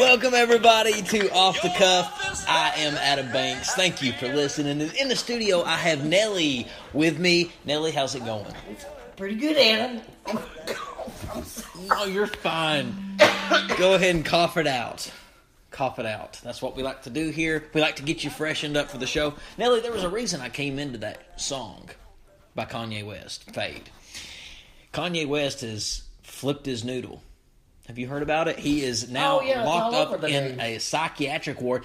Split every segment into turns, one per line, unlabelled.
Welcome everybody to Off the Cuff. I am Adam Banks. Thank you for listening. In the studio, I have Nelly with me. Nelly, how's it going?
Pretty good, Adam.
Oh, no, you're fine. Go ahead and cough it out. Cough it out. That's what we like to do here. We like to get you freshened up for the show. Nelly, there was a reason I came into that song by Kanye West, Fade. Kanye West has flipped his noodle. Have you heard about it? He is now
Oh, yeah,
locked up in
news.
a psychiatric ward.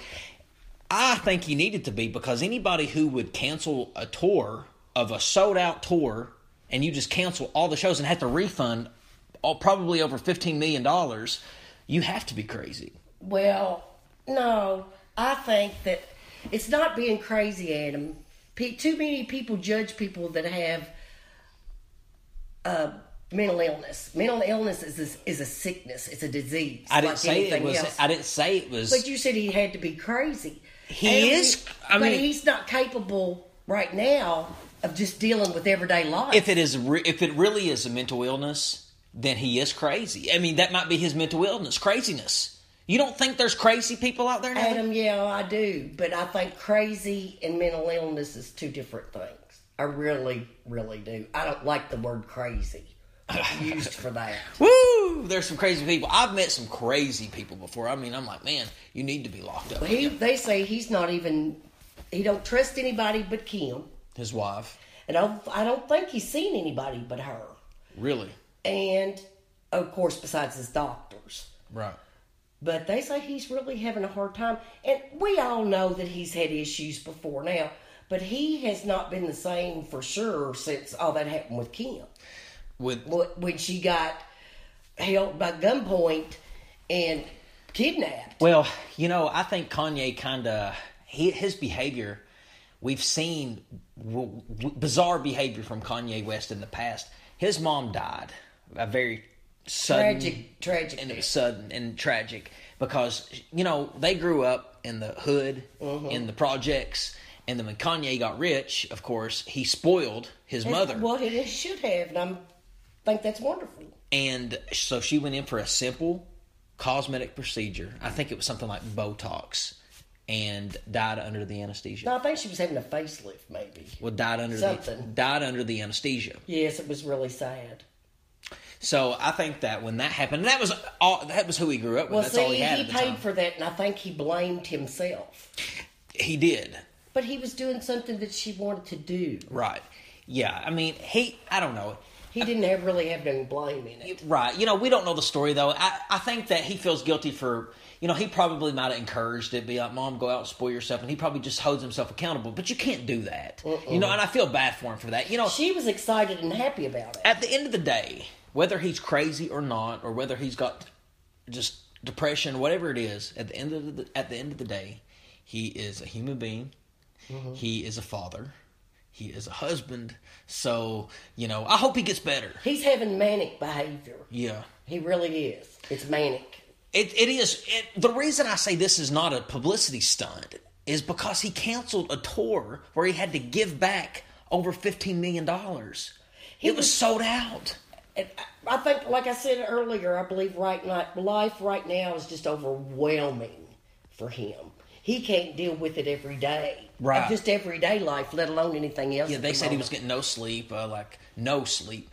I think he needed to be because anybody who would cancel a tour of a sold out tour and you just cancel all the shows and have to refund all, probably over $15 million, you have to be crazy.
Well, no, I think that it's not being crazy, Adam. Too many people judge people that have uh, mental illness. Mental illness is a, is a sickness. It's a disease.
I didn't
like
say it was.
else.
I didn't say it was.
But you said he had to be crazy.
He
And
is- I
but
mean-
he's not capable right now of just dealing with everyday life.
if it is, re- if it really is a mental illness, then he is crazy. I mean, that might be his mental illness, craziness. You don't think there's crazy people out there? Nelly?
Adam, yeah, I do, but I think crazy and mental illness is two different things. I really, really do. I don't like the word crazy used for that.
Woo! There's some crazy people. I've met some crazy people before. I mean, I'm like, man, you need to be locked up.
He, they say he's not even. He don't trust anybody but Kim,
His wife,
and I I don't think he's seen anybody but her.
really?
And of course, besides his doctors.
Right.
But they say he's really having a hard time. And we all know that he's had issues before now. But he has not been the same for sure since all that happened with Kim.
With
When she got held by gunpoint and kidnapped.
Well, you know, I think Kanye kind of his behavior. We've seen w- w- bizarre behavior from Kanye West in the past. His mom died, a very sudden,
Tragic, tragic.
and it was sudden and tragic because you know they grew up in the hood,
Mm-hmm.
in the projects, and then when Kanye got rich, of course, he spoiled his mother.
Well, it should have, and I think that's wonderful.
And so she went in for a simple cosmetic procedure. I think it was something like Botox, and died under the anesthesia.
No, I think she was having a facelift, maybe.
Well, died under the
Something.
died under the anesthesia.
Yes, it was really sad.
So I think that when that happened, that was all. That was who he grew up with.
Well,
That's
see,
all he had
he
the
paid
time.
for that, and I think he blamed himself.
he did
But he was doing something that she wanted to do.
right. Yeah, I mean, he. I don't know.
He didn't have really have any blame in it.
Right. You know, we don't know the story though. I, I think that he feels guilty for you know, he probably might have encouraged it, be like, Mom, go out and spoil yourself and he probably just holds himself accountable. But you can't do that. You know, and I feel bad for him for that. You know,
She was excited and happy about it.
at the end of the day, whether he's crazy or not, or whether he's got just depression, whatever it is, at the end of the at the end of the day, he is a human being. Mm-hmm. He is a father. He is a husband. So you know, I hope he gets better.
He's having manic behavior.
Yeah.
He really is. It's manic.
It, it is. It, the reason I say this is not a publicity stunt is because he canceled a tour where he had to give back over $15 million.
He
it was
was-
sold out.
I I think, like I said earlier, I believe right now, life right now is just overwhelming for him. He can't deal with it every day.
Right.
Just everyday life, let alone anything else.
Yeah, they
the
said he was getting no sleep, uh, like no sleep.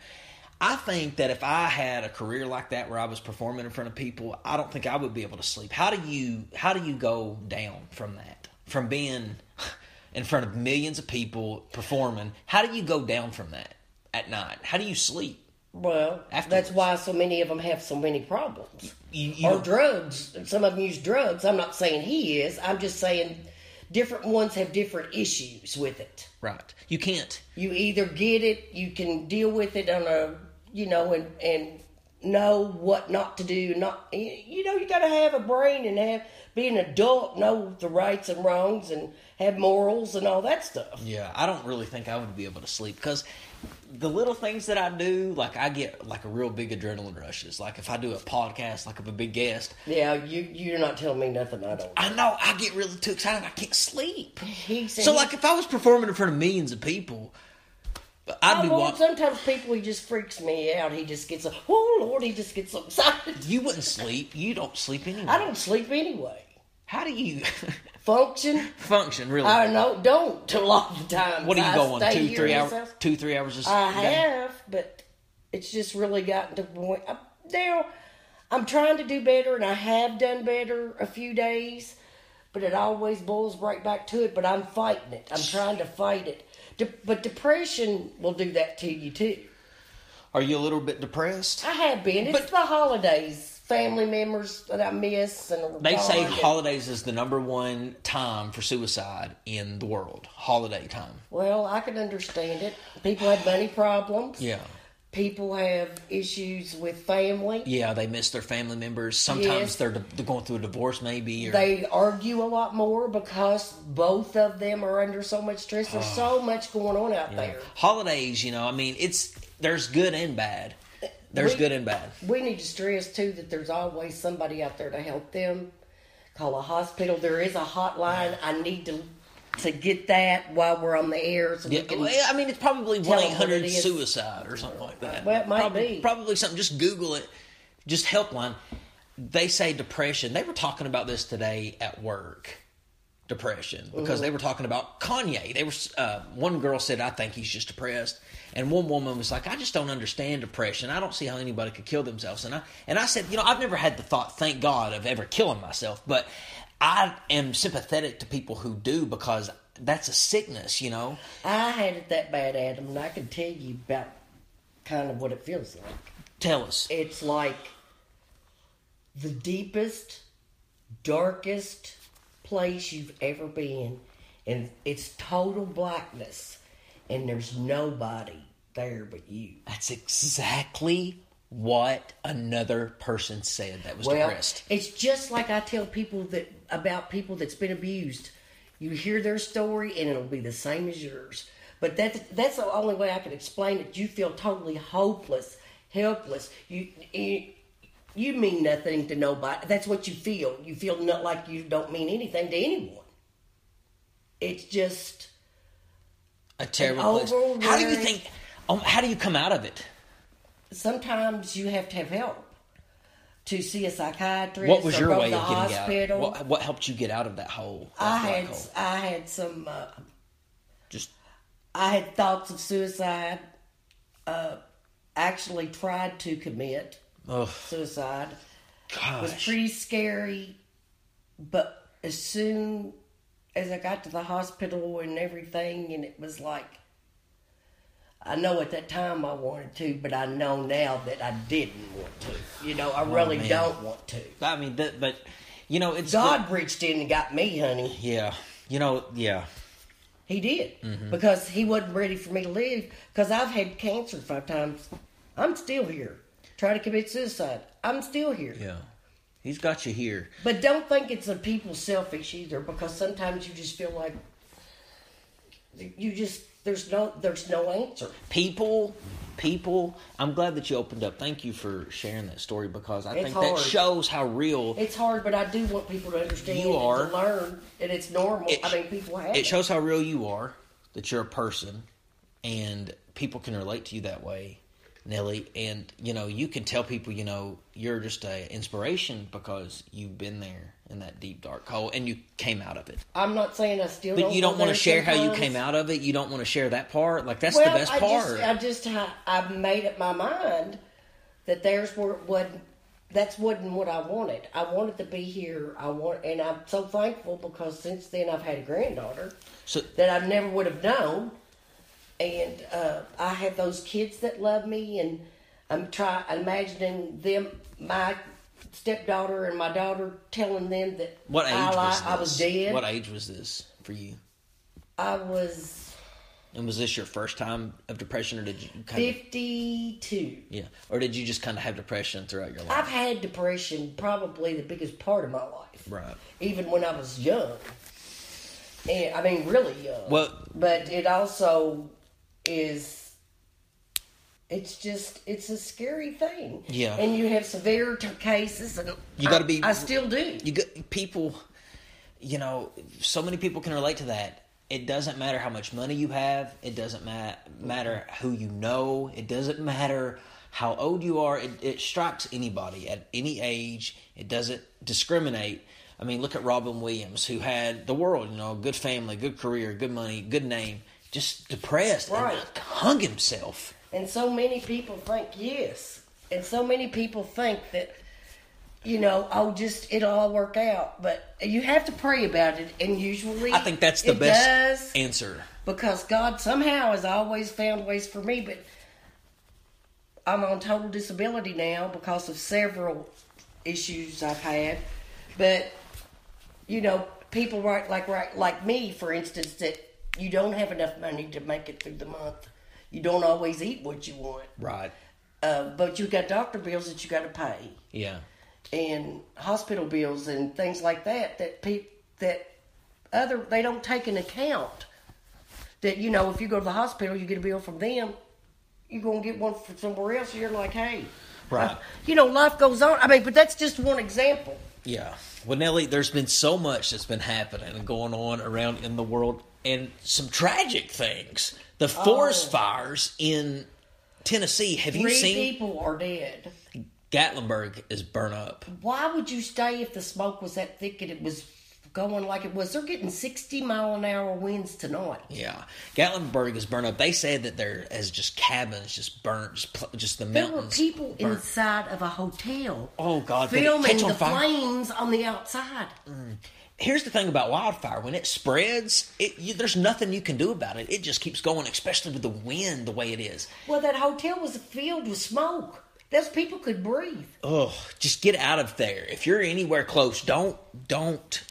I think that if I had a career like that where I was performing in front of people, I don't think I would be able to sleep. How do you how do you go down from that? From being in front of millions of people performing, how do you go down from that at night? How do you sleep?
Well,
Afterwards.
that's why so many of them have so many problems.
You, you
or drugs. Some of them use drugs. I'm not saying he is. I'm just saying different ones have different issues with it.
right. You can't.
You either get it, you can deal with it on a, you know, and and know what not to do. Not you you know, you got to have a brain and have be an adult, know the rights and wrongs, and have morals and all that stuff.
Yeah, I don't really think I would be able to sleep because the little things that I do, like I get like a real big adrenaline rush. rushes. Like if I do a podcast, like of a big guest,
Yeah, you you're not telling me nothing I don't.
I know I get really too excited. I can't sleep. So like if I was performing in front of millions of people, I'd be walking.
sometimes people he just freaks me out. He just gets a oh Lord, he just gets so excited.
You wouldn't sleep. You don't sleep anyway.
I don't sleep anyway.
How do you
Function,
function really?
I know don't a lot of the time.
what are you
I
going
stay
two, three hours? Two, three hours. A
I
day?
have, but it's just really gotten to the point. I- Now, I'm trying to do better, and I have done better a few days, but it always boils right back to it. But I'm fighting it. I'm trying to fight it. De- but depression will do that to you too.
Are you a little bit depressed?
I have been. It's
But-
the holidays, family members that I miss, and
They say
and-
holidays is the number one time for suicide in the world. Holiday time.
Well, I can understand it. People have money problems.
Yeah.
People have issues with family.
Yeah, they miss their family members. Sometimes
Yes.
they're, they're going through a divorce, maybe. Or,
They argue a lot more because both of them are under so much stress. There's ah. so much going on out there.
holidays, you know, I mean, it's there's good and bad. There's
We-
good and bad.
We need to stress too that there's always somebody out there to help them. Call a hospital. There is a hotline. I need to to get that while we're on the air. So
Yeah,
we can,
well, I mean, it's probably one eight hundred suicide or something like that.
Well, it might
probably,
be.
Probably something. Just Google it. Just helpline. They say depression. They were talking about this today at work. Depression because they were talking about Kanye. They were uh, one girl said, "I think he's just depressed," and one woman was like, "I just don't understand depression. I don't see how anybody could kill themselves." And I and I said, "You know, I've never had the thought, thank God, of ever killing myself, but I am sympathetic to people who do because that's a sickness, you know."
I had it that bad, Adam, and I can tell you about kind of what it feels like.
Tell us.
It's like the deepest, darkest place you've ever been, and it's total blackness, and there's nobody there but you.
That's exactly what another person said that was
Well,
depressed.
it's just like I tell people that about people that's been abused. You hear their story, and it'll be the same as yours. But that's that's the only way I can explain it. You feel totally hopeless, helpless. You you, you mean nothing to nobody. That's what you feel. You feel not like you don't mean anything to anyone. It's just
A terrible place. How do you think? Um, how do you come out of it?
sometimes you have to have help to see a psychiatrist.
What was your way
to
of getting
hospital.
out? What, what helped you get out of that hole? That
I had
hole?
I had some uh,
Just
I had thoughts of suicide. Uh, actually tried to commit
oh
suicide. It was pretty scary, but as soon as I got to the hospital and everything, and it was like, I know at that time I wanted to, but I know now that I didn't want to. You know, I really
Oh, man.
don't want to.
I mean, that, but you know, it's
God reached in and got me, honey.
yeah, you know, yeah.
He did
Mm-hmm.
because he wasn't ready for me to live. Because I've had cancer five times. I'm still here. Try to commit suicide. I'm still here.
Yeah. He's got you here.
But don't think it's a people selfish either, because sometimes you just feel like you just there's no there's no answer.
People, people. I'm glad that you opened up. Thank you for sharing that story because I
It's
think that shows how real
It's hard, but I do want people to understand
You
and
are.
to learn and it's normal.
It-
I mean, people have
it shows how real you are, that you're a person, and people can relate to you that way, Nelly. And you know, you can tell people, you know, you're just a inspiration because you've been there in that deep dark hole and you came out of it.
I'm not saying I still.
But
don't
you don't want to share how you came out of it. You don't want to share that part. Like that's
well,
the best
I
part.
Just, I just I, made up my mind that there's wasn't. That's wasn't what I wanted. I wanted to be here. I want, and I'm so thankful because since then I've had a granddaughter
so
that I never would have known, and uh, I have those kids that love me, and I'm try imagining them, my stepdaughter and my daughter, telling them that
what age
I,
was this?
I was dead.
What age was this for you?
I was
And was this your first time of depression, or did you kind of
fifty-two.
yeah, or did you just kind of have depression throughout your life?
I've had depression probably the biggest part of my life,
right.
even when I was young. And I mean, really young.
Well,
but it also is. It's just it's a scary thing.
Yeah.
And you have severe t- cases, and
You gotta be-
I still do.
you get people. You know, so many people can relate to that. it doesn't matter how much money you have. It doesn't ma- matter who you know. It doesn't matter how old you are. It, it strikes anybody at any age. It doesn't discriminate. I mean, look at Robin Williams, who had the world, you know, good family, good career, good money, good name, just depressed
Right.
and hung himself.
And so many people think yes. And so many people think that, you know, oh, just it'll all work out. But you have to pray about it. And usually,
I think that's the best
does,
answer.
because God somehow has always found ways for me. But I'm on total disability now because of several issues I've had. But you know, people right like right like me, for instance, that you don't have enough money to make it through the month. You don't always eat what you want.
Right.
Uh, but you got doctor bills that you got to pay,
Yeah.
and hospital bills and things like that. That pe- that other they don't take into account. That you know, if you go to the hospital, you get a bill from them. You're gonna get one from somewhere else. You're like, hey,
Right.
uh, you know, life goes on. I mean, but that's just one example.
Yeah. Well, Nellie, there's been so much that's been happening and going on around in the world, and some tragic things. The forest
Oh.
fires in Tennessee. Have you
Three
seen
people are dead.
Gatlinburg is burnt up?
Why would you stay if the smoke was that thick and it was going like it was? They're getting 60 mile an hour winds tonight.
Yeah, Gatlinburg is burnt up. They said that there is just cabins just burnt, just, just the
There were people
burnt.
inside of a hotel
Oh God!
filming the
fire?
flames on the outside. Mm.
Here's the thing about wildfire: when it spreads, it, you, there's nothing you can do about it. It just keeps going, especially with the wind the way it is.
Well, that hotel was filled with smoke. Those people could breathe.
Oh, just get out of there. If you're anywhere close, don't don't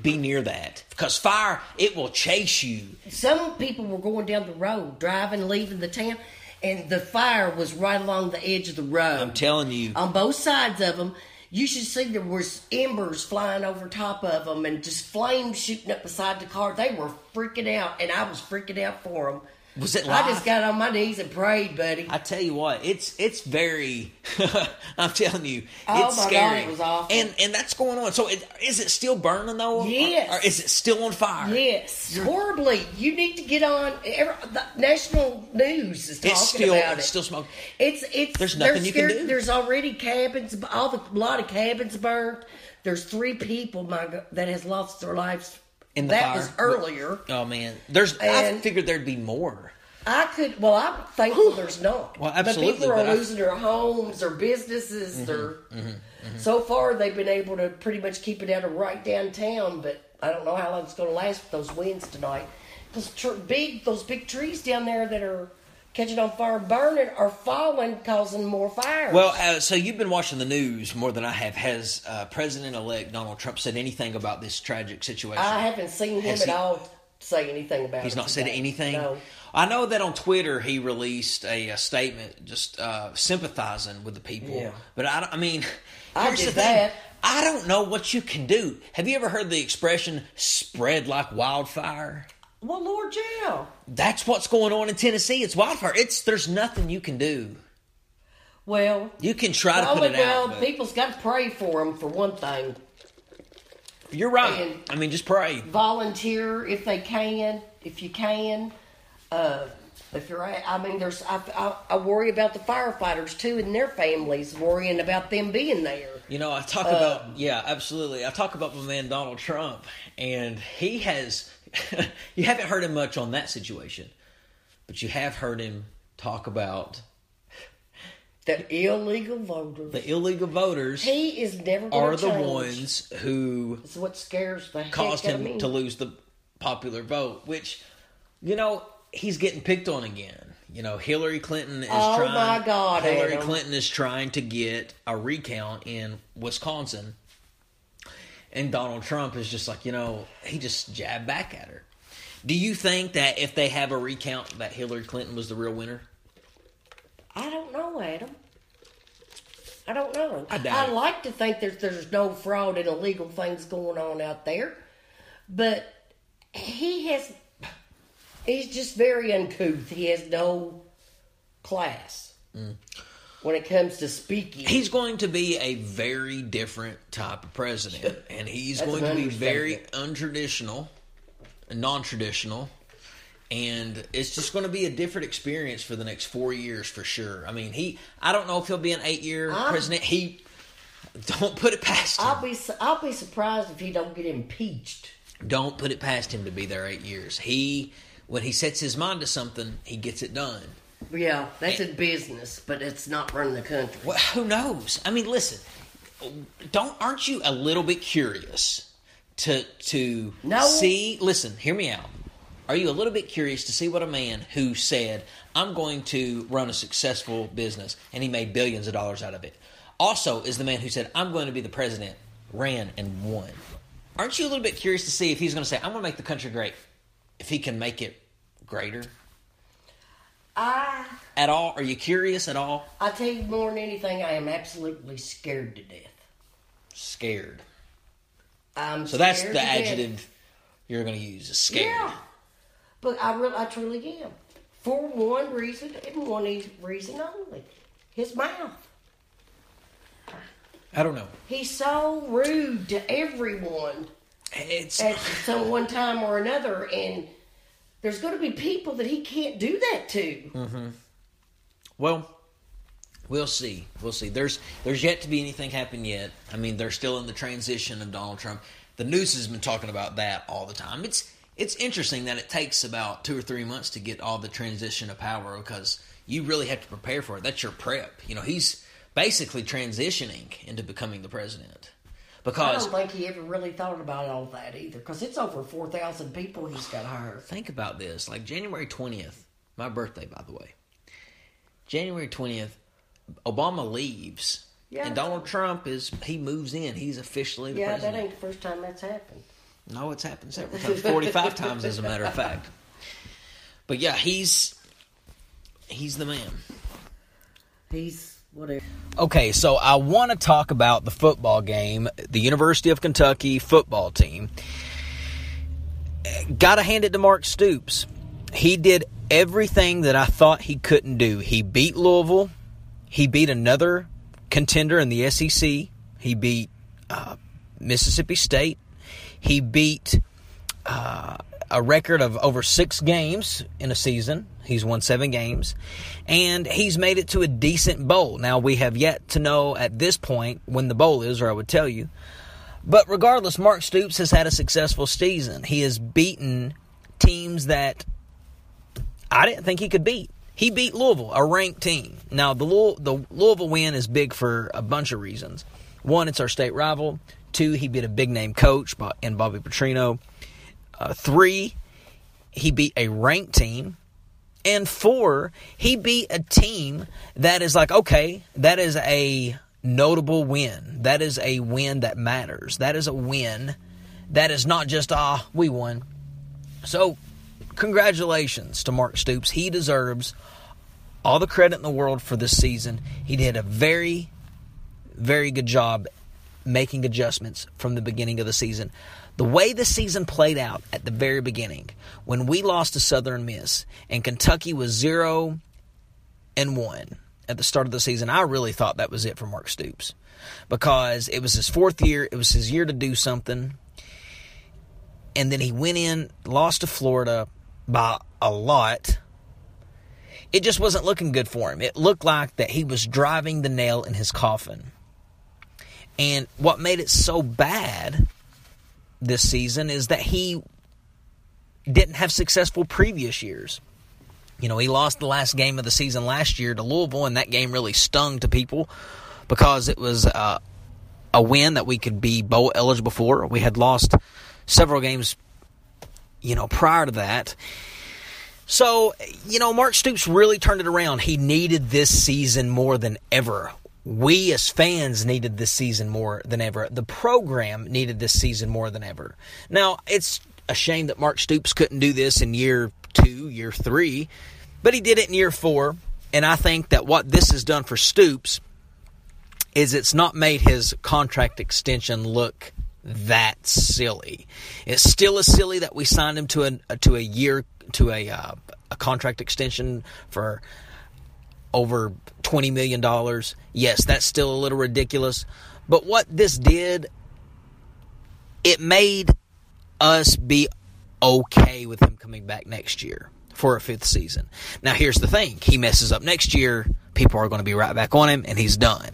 be near that because fire it will chase you.
Some people were going down the road, driving, leaving the town, and the fire was right along the edge of the road.
I'm telling you.
on both sides of them. You should see there was embers flying over top of them and just flames shooting up beside the car. They were freaking out, and I was freaking out for them.
Was it
I just got on my knees and prayed, buddy.
I tell you what, it's it's very. I'm telling you,
Oh
it's
my God,
scary.
it was awful.
And and that's going on. So it, is it still burning though? Or-
Yes.
Or, is it still on fire?
yes, horribly. You need to get on. Every, the national news is talking
It's still
about it.
it's still smoking.
It's it's.
There's nothing you can do.
There's already cabins. All the a lot of cabins burned. There's three people, my that has lost their lives.
In the
that
fire.
was earlier.
Oh man, there's. I figured there'd be more.
I could. Well, I'm thankful there's not.
Well, absolutely,
But people are
but I-
losing their homes, their businesses. Mm-hmm, their mm-hmm, mm-hmm. so far they've been able to pretty much keep it out of right downtown. But I don't know how long it's going to last with those winds tonight. Those tr- big, those big trees down there that are catching on fire, burning, or falling, causing more fires.
Well, uh, so you've been watching the news more than I have. Has uh, President-elect Donald Trump said anything about this tragic situation?
I haven't seen him
Has
at
he-
all say anything about it.
He's not said anything.
No.
I know that on Twitter he released a, a statement just uh, sympathizing with the people.
Yeah.
But I, I mean,
I did
the thing. I don't know what you can do. Have you ever heard the expression "spread like wildfire"?
Well, Lord, yeah.
That's what's going on in Tennessee. It's wildfire. It's there's nothing you can do.
Well,
You can try to put it
well,
out. But
people's got to pray for them for one thing.
you're right.
and-
I mean, just pray.
volunteer if they can, if you can. Uh, if you're, I mean, there's, I, I, I worry about the firefighters too and their families, worrying about them being there.
You know, I talk about yeah, absolutely. I talk about my man Donald Trump, and he has. you haven't heard him much on that situation, but you have heard him talk about
The illegal voters.
the illegal voters
he is never
are the
change.
ones who
It's what scares the
caused
out of
him to lose the popular vote. Which, you know, he's getting picked on again. You know, Hillary Clinton is
Oh,
trying.
my God,
Hillary
Adam.
Clinton is trying to get a recount in Wisconsin, and Donald Trump is just like, you know, he just jabbed back at her. Do you think that if they have a recount, that Hillary Clinton was the real winner?
I don't know, Adam. I don't know.
I it.
like to think that there's no fraud and illegal things going on out there, but he has. He's just very uncouth. He has no class mm. When it comes to speaking.
He's going to be a very different type of president, and he's
That's
going to be very untraditional. non-traditional, and it's just going to be a different experience for the next four years for sure. I mean, he. I don't know if he'll be an eight-year
I'm-
president. He. Don't put it past him.
I'll be I'll be surprised if he don't get impeached.
Don't put it past him to be there eight years. He, when he sets his mind to something, he gets it done.
Yeah, that's in business, but it's not running the country.
Well, who knows? I mean, listen. Don't aren't you a little bit curious to to
No.
see? Listen, hear me out. Are you a little bit curious to see what a man who said, "I'm going to run a successful business," and he made billions of dollars out of it, also is the man who said, "I'm going to be the president," ran and won. Aren't you a little bit curious to see if he's going to say, "I'm going to make the country great," if he can make it greater
I
at all? Are you curious at all?
I tell you more than anything, I am absolutely scared to death.
Scared.
I'm
So that's the
to death.
adjective you're going to use. Is scared.
Yeah, but I really, I truly am. For one reason and one reason only, his mouth.
I don't know.
He's so rude to everyone
It's
at some one time or another, and there's going to be people that he can't do that to. Mm-hmm.
well, we'll see. We'll see. There's there's yet to be anything happen yet. I mean, they're still in the transition of Donald Trump. The news has been talking about that all the time. It's it's interesting that it takes about two or three months to get all the transition of power because you really have to prepare for it. That's your prep. You know, he's basically transitioning into becoming the president
I don't think he ever really thought about all that either, because it's over four thousand people he's got hired.
think about this like January 20th, my birthday, by the way. January 20th, Obama leaves.
Yeah.
And Donald Trump is, he moves in. He's officially the president.
Yeah, that ain't the first time that's happened.
No, it's happened several times, 45 times as a matter of fact. But yeah, he's, he's the man.
He's whatever.
Okay, so I want to talk about the football game, the University of Kentucky football team. Got to hand it to Mark Stoops. He did everything that I thought he couldn't do. He beat Louisville. He beat another contender in the SEC. He beat uh, Mississippi State. He beat uh, a record of over six games in a season. He's won seven games. And he's made it to a decent bowl. Now, we have yet to know at this point when the bowl is, or I would tell you. But regardless, Mark Stoops has had a successful season. He has beaten teams that I didn't think he could beat. He beat Louisville, a ranked team. Now, the, the Louisville win is big for a bunch of reasons. One, it's our state rival. Two, he beat a big name coach in Bobby Petrino. Uh, three, he beat a ranked team. And four, he beat a team that is like, okay, that is a notable win. That is a win that matters. That is a win that is not just, ah, we won. So, congratulations to Mark Stoops. He deserves all the credit in the world for this season. He did a very, very good job making adjustments from the beginning of the season. The way the season played out at the very beginning, when we lost to Southern Miss and Kentucky was 0 and 1 at the start of the season, I really thought that was it for Mark Stoops because it was his fourth year, it was his year to do something. And then he went in, lost to Florida by a lot. It just wasn't looking good for him. It looked like that he was driving the nail in his coffin. And what made it so bad this season is that he didn't have successful previous years. You know, he lost the last game of the season last year to Louisville, and that game really stung to people because it was uh, a win that we could be bowl eligible for. We had lost several games, you know, prior to that. So, you know, Mark Stoops really turned it around. He needed this season more than ever. We as fans needed this season more than ever. The program needed this season more than ever. Now, it's a shame that Mark Stoops couldn't do this in year two, year three, but he did it in year four. And I think that what this has done for Stoops is it's not made his contract extension look that silly. It's still as silly that we signed him to a to a year to a uh, a contract extension for over twenty million dollars. Yes, that's still a little ridiculous. But what this did, it made us be okay with him coming back next year for a fifth season. Now, here's the thing he messes up next year, people are going to be right back on him, and he's done.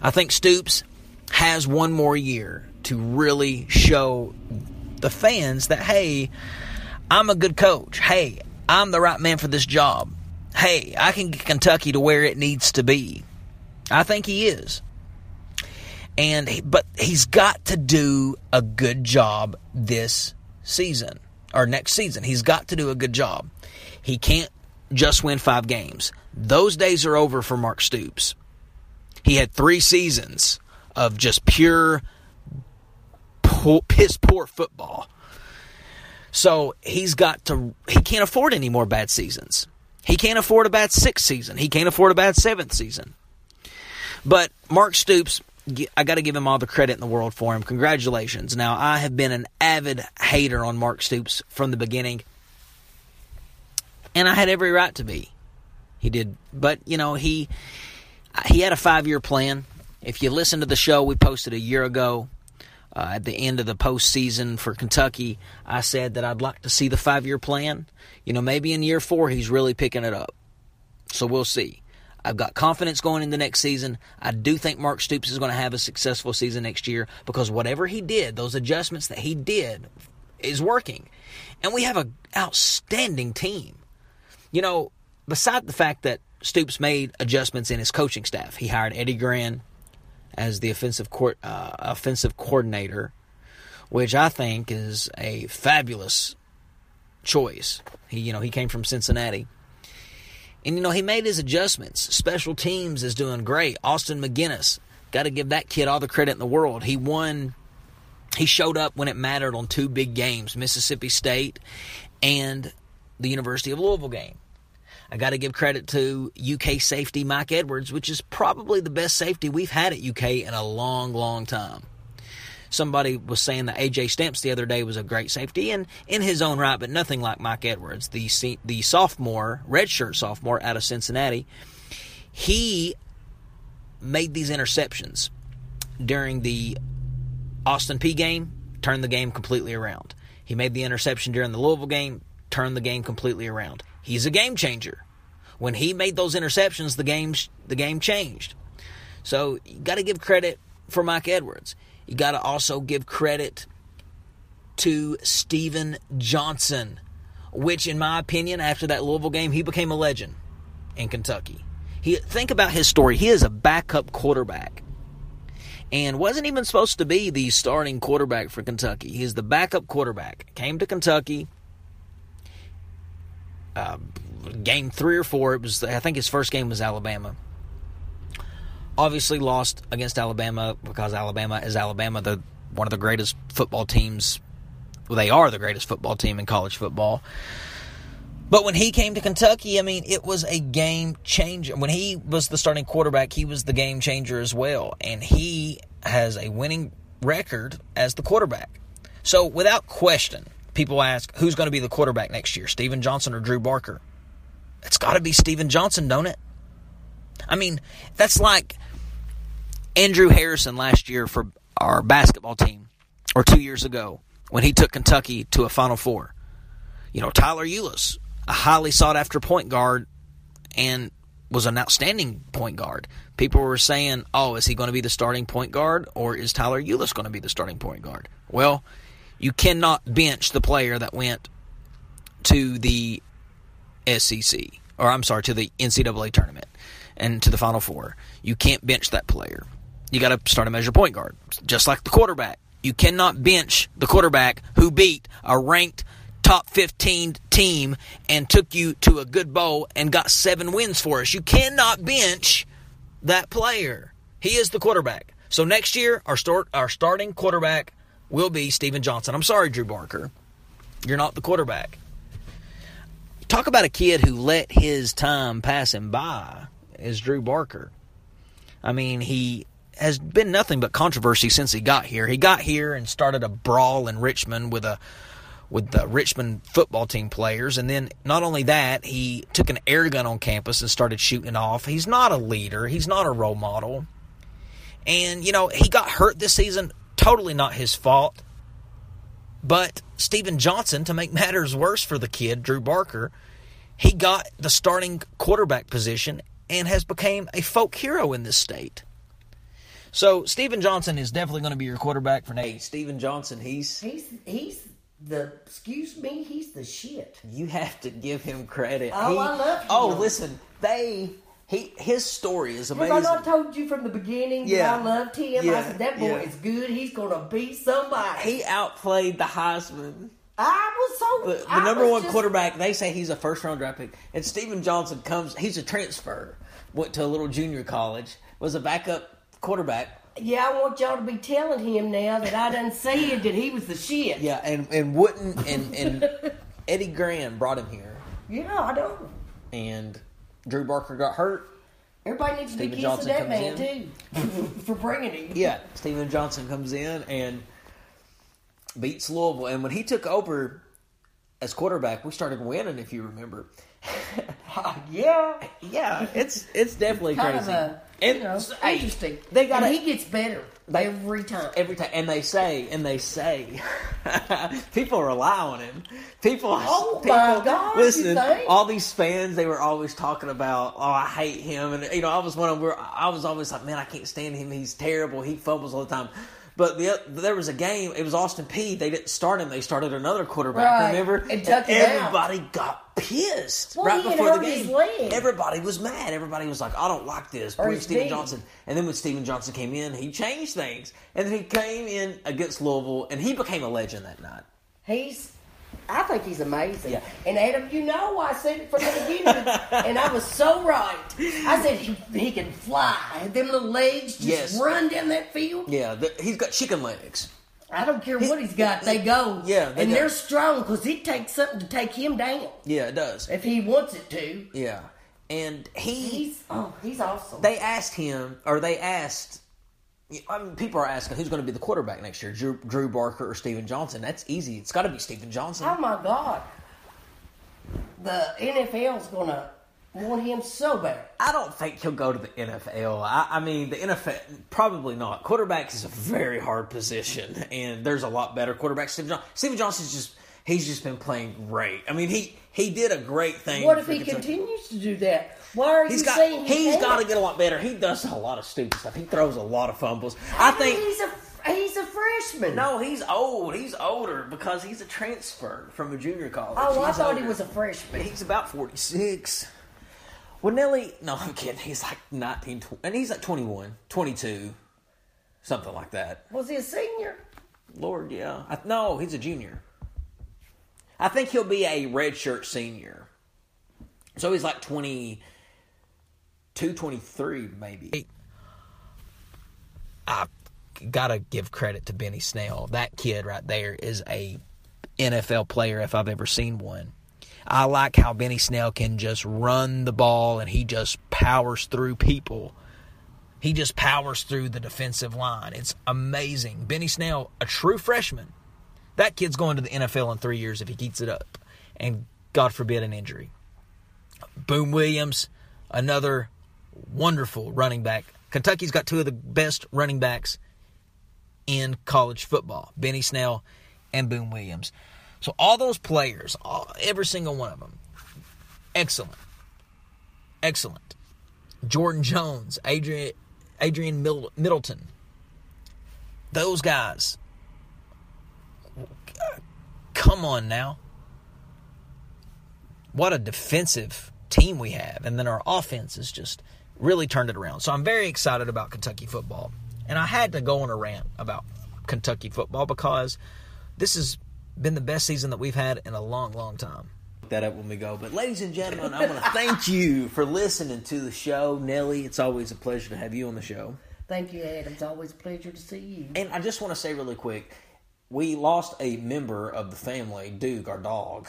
I think Stoops has one more year to really show the fans that, hey, I'm a good coach. Hey, I'm the right man for this job. Hey, I can get Kentucky to where it needs to be. I think he is. And but he's got to do a good job this season or next season. He's got to do a good job. He can't just win 5 games. Those days are over for Mark Stoops. He had 3 seasons of just pure piss poor football. So he's got to, he can't afford any more bad seasons. He can't afford a bad sixth season. He can't afford a bad seventh season. But Mark Stoops, I got to give him all the credit in the world for him. Congratulations. Now, I have been an avid hater on Mark Stoops from the beginning, and I had every right to be. He did, but you know he he had a five year plan. If you listen to the show we posted a year ago, uh, at the end of the postseason for Kentucky, I said that I'd like to see the five year plan. You know, maybe in year four he's really picking it up. So we'll see. I've got confidence going in the next season. I do think Mark Stoops is going to have a successful season next year because whatever he did, those adjustments that he did, is working. And we have an outstanding team. You know, beside the fact that Stoops made adjustments in his coaching staff, he hired Eddie Gran, as the offensive court, uh, offensive coordinator, which I think is a fabulous choice. He, you know, he came from Cincinnati. And you know, he made his adjustments. Special teams is doing great. Austin MacGinnis, got to give that kid all the credit in the world. He won he showed up when it mattered on two big games, Mississippi State and the University of Louisville game. I got to give credit to UK safety Mike Edwards, which is probably the best safety we've had at UK in a long, long time. Somebody was saying that AJ Stamps the other day was a great safety, and in his own right, but nothing like Mike Edwards, the the sophomore, redshirt sophomore out of Cincinnati. He made these interceptions during the Austin Peay game, turned the game completely around. He made the interception during the Louisville game, turned the game completely around. He's a game changer. When he made those interceptions, the game the game changed. So you got to give credit for Mike Edwards. You got to also give credit to Stephen Johnson, which, in my opinion, after that Louisville game, he became a legend in Kentucky. He think about his story. He is a backup quarterback and wasn't even supposed to be the starting quarterback for Kentucky. He's the backup quarterback. Came to Kentucky, uh, game three or four. It was I think his first game was Alabama. Obviously lost against Alabama because Alabama is Alabama, the one of the greatest football teams. Well, they are the greatest football team in college football. But when he came to Kentucky, I mean, it was a game changer. When he was the starting quarterback, he was the game changer as well. And he has a winning record as the quarterback. So, without question, people ask who's going to be the quarterback next year, Stephen Johnson or Drew Barker? It's got to be Stephen Johnson, don't it? I mean, that's like Andrew Harrison last year for our basketball team, or two years ago when he took Kentucky to a Final Four. You know, Tyler Ulis, a highly sought after point guard, and was an outstanding point guard. People were saying, "Oh, is he going to be the starting point guard, or is Tyler Ulis going to be the starting point guard?" Well, you cannot bench the player that went to the SEC, or I'm sorry, to the NCAA tournament and to the Final Four. You can't bench that player. You got to start a measure point guard, just like the quarterback. You cannot bench the quarterback who beat a ranked top 15 team and took you to a good bowl and got seven wins for us. You cannot bench that player. He is the quarterback. So next year, our start our starting quarterback will be Stephen Johnson. I'm sorry, Drew Barker. You're not the quarterback. Talk about a kid who let his time pass him by is Drew Barker. I mean, he has been nothing but controversy since he got here. He got here and started a brawl in Richmond with a with the Richmond football team players, and then not only that, he took an air gun on campus and started shooting it off. He's not a leader. He's not a role model. And you know, he got hurt this season totally not his fault. But Stephen Johnson, to make matters worse for the kid, Drew Barker, he got the starting quarterback position and has become a folk hero in this state. So Stephen Johnson is definitely going to be your quarterback for Nate. Stephen Johnson, he's
He's he's the excuse me, he's the shit.
you have to give him credit.
Oh,
He-
I love oh, him.
Oh, listen, they he his story is
Have
amazing.
I not told you from the beginning
Yeah.
that I loved him?
Yeah,
I said that boy
yeah.
is good. He's gonna beat somebody.
he outplayed the Heisman.
I was so
The, the number one
just-
quarterback, they say he's a first round draft pick. And Stephen Johnson comes, he's a transfer, went to a little junior college, was a backup quarterback.
Yeah, I want y'all to be telling him now that I done said that he was the shit.
Yeah, and, and Wooten and, and Eddie Gran brought him here.
Yeah, I know.
And Drew Barker got hurt.
Everybody needs to
Stephen
be kissing
Johnson
that man too for bringing him.
Yeah, Stephen Johnson comes in and beats Louisville. And when he took over as quarterback, we started winning, if you remember.
Ah, yeah.
Yeah, it's it's definitely
Kind
crazy.
a,
And,
you know, interesting.
They got
and
it
he gets better
They-
every time.
every time, and they say, and they say, people rely on him. People,
Oh,
people,
my God, you
listen,
think?
all these fans, they were always talking about, oh, I hate him, and you know, I was one of them. where I was always like, man, I can't stand him. He's terrible. He fumbles all the time. But the, there was a game. It was Austin Peay. They didn't start him. They started another quarterback.
Right,
Remember?
and out.
everybody got pissed
Well,
right before the game. Everybody was mad. Everybody was like, I don't like this. Bring
Stephen.
Johnson. And then when Stephen Johnson came in, he changed things. And then he came in against Louisville, and he became a legend that night.
He's, I think he's amazing.
Yeah.
And Adam, you know, I said it from the beginning, and I was so right. I said he, he can fly. Them little legs just
Yes.
run down that field.
Yeah, the, he's got chicken legs.
I don't care what he's got, they go.
Yeah, they
and
go.
they're strong because it takes something to take him down
Yeah, it does.
if he wants it to.
Yeah. And he,
He's oh, he's awesome.
they asked him, or they asked, I mean, people are asking who's going to be the quarterback next year, Drew, Drew Barker or Stephen Johnson. That's easy. It's got to be Stephen Johnson.
oh my God, the NFL's gonna want him so bad.
I don't think he'll go to the NFL. I, I mean, the NFL probably not. Quarterbacks is a very hard position, and there's a lot better quarterbacks. Stephen, John, Stephen Johnson's just he's just been playing great. I mean, he he did a great thing.
What if he
Kentucky.
continues to do that? Why are
He's
you
got
saying he
he's got to get a lot better. He does a lot of stupid stuff. He throws a lot of fumbles. I think
he's a he's a freshman.
no, he's old. He's older because he's a transfer from a junior college.
Oh, I
He's
thought he was a freshman.
He's about 46. Well, Nelly, no, I'm kidding. He's like 19, tw- and he's like 21, 22, something like that.
Was he a senior?
Lord, yeah. I, no, he's a junior. I think he'll be a redshirt senior. So he's like 22, 23, maybe. I gotta give credit to Benny Snell. That kid right there is a NFL player if I've ever seen one. I like how Benny Snell can just run the ball and he just powers through people. He just powers through the defensive line. It's amazing. Benny Snell, a true freshman. That kid's going to the NFL in three years if he keeps it up. And God forbid an injury. Boom Williams, another wonderful running back. Kentucky's got two of the best running backs in college football Benny Snell and Boom Williams. So, all those players, all, every single one of them, excellent. Excellent. Jordan Jones, Adrian, Adrian Middleton. Those guys. Come on now. What a defensive team we have. And then our offense has just really turned it around. So I'm very excited about Kentucky football. And I had to go on a rant about Kentucky football because this has been the best season that we've had in a long, long time. That up when we go. But ladies and gentlemen, I want to thank you for listening to the show. Nelly, it's always a pleasure to have you on the show.
Thank you, Adam. It's always a pleasure to see you.
And I just want to say really quick, we lost a member of the family, Duke, our dog.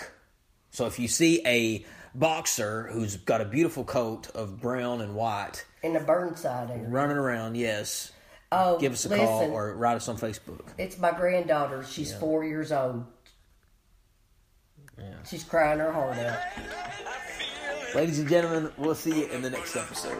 So if you see a boxer who's got a beautiful coat of brown and white
In the Burnside area.
running around, yes,
Oh,
give us a
listen,
call or write us on Facebook.
It's my granddaughter. She's four years old. She's crying her heart out.
Ladies and gentlemen, we'll see you in the next episode.